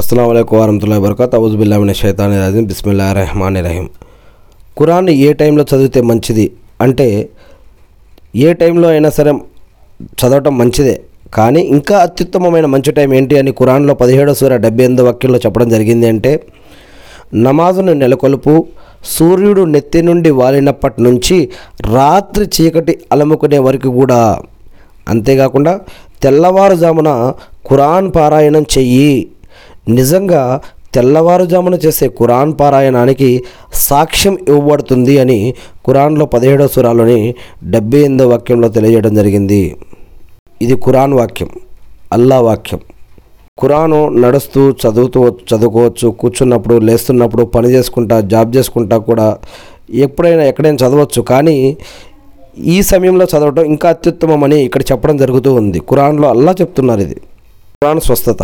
అస్సలం అయికు వరహతుల్లా వరకత్ అవుజుబిల్లామిన షైతాని రాజీం బిస్మిల్లా రెహమాన్ రహీం ఖురాన్ని ఏ టైంలో చదివితే మంచిది? అంటే ఏ టైంలో అయినా సరే చదవటం మంచిదే. కానీ ఇంకా అత్యుత్తమమైన మంచి టైం ఏంటి అని ఖురాన్లో పదిహేడో సూర డెబ్బై ఎనిమిది వాక్యంలో చెప్పడం జరిగింది అంటే నమాజును నెలకొల్పు సూర్యుడు నెత్తి నుండి వాలినప్పటి నుంచి రాత్రి చీకటి అలముకునే వరకు కూడా అంతేకాకుండా తెల్లవారుజామున ఖురాన్ పారాయణం చెయ్యి. నిజంగా తెల్లవారుజామున చేసే కురాన్ పారాయణానికి సాక్ష్యం ఇవ్వబడుతుంది అని ఖురాన్లో పదిహేడో సురాలోని డెబ్బై ఎనిమిదో వాక్యంలో తెలియజేయడం జరిగింది. ఇది ఖురాన్ వాక్యం అల్లా వాక్యం. కురాను నడుస్తూ చదువుతూ చదువుకోవచ్చు కూర్చున్నప్పుడు లేస్తున్నప్పుడు పని చేసుకుంటా జాబ్ చేసుకుంటా కూడా ఎప్పుడైనా ఎక్కడైనా చదవచ్చు కానీ ఈ సమయంలో చదవడం ఇంకా అత్యుత్తమమని ఇక్కడ చెప్పడం జరుగుతూ ఉంది. ఖురాన్లో అల్లా చెప్తున్నారు ఇది. కురాన్ స్వస్థత.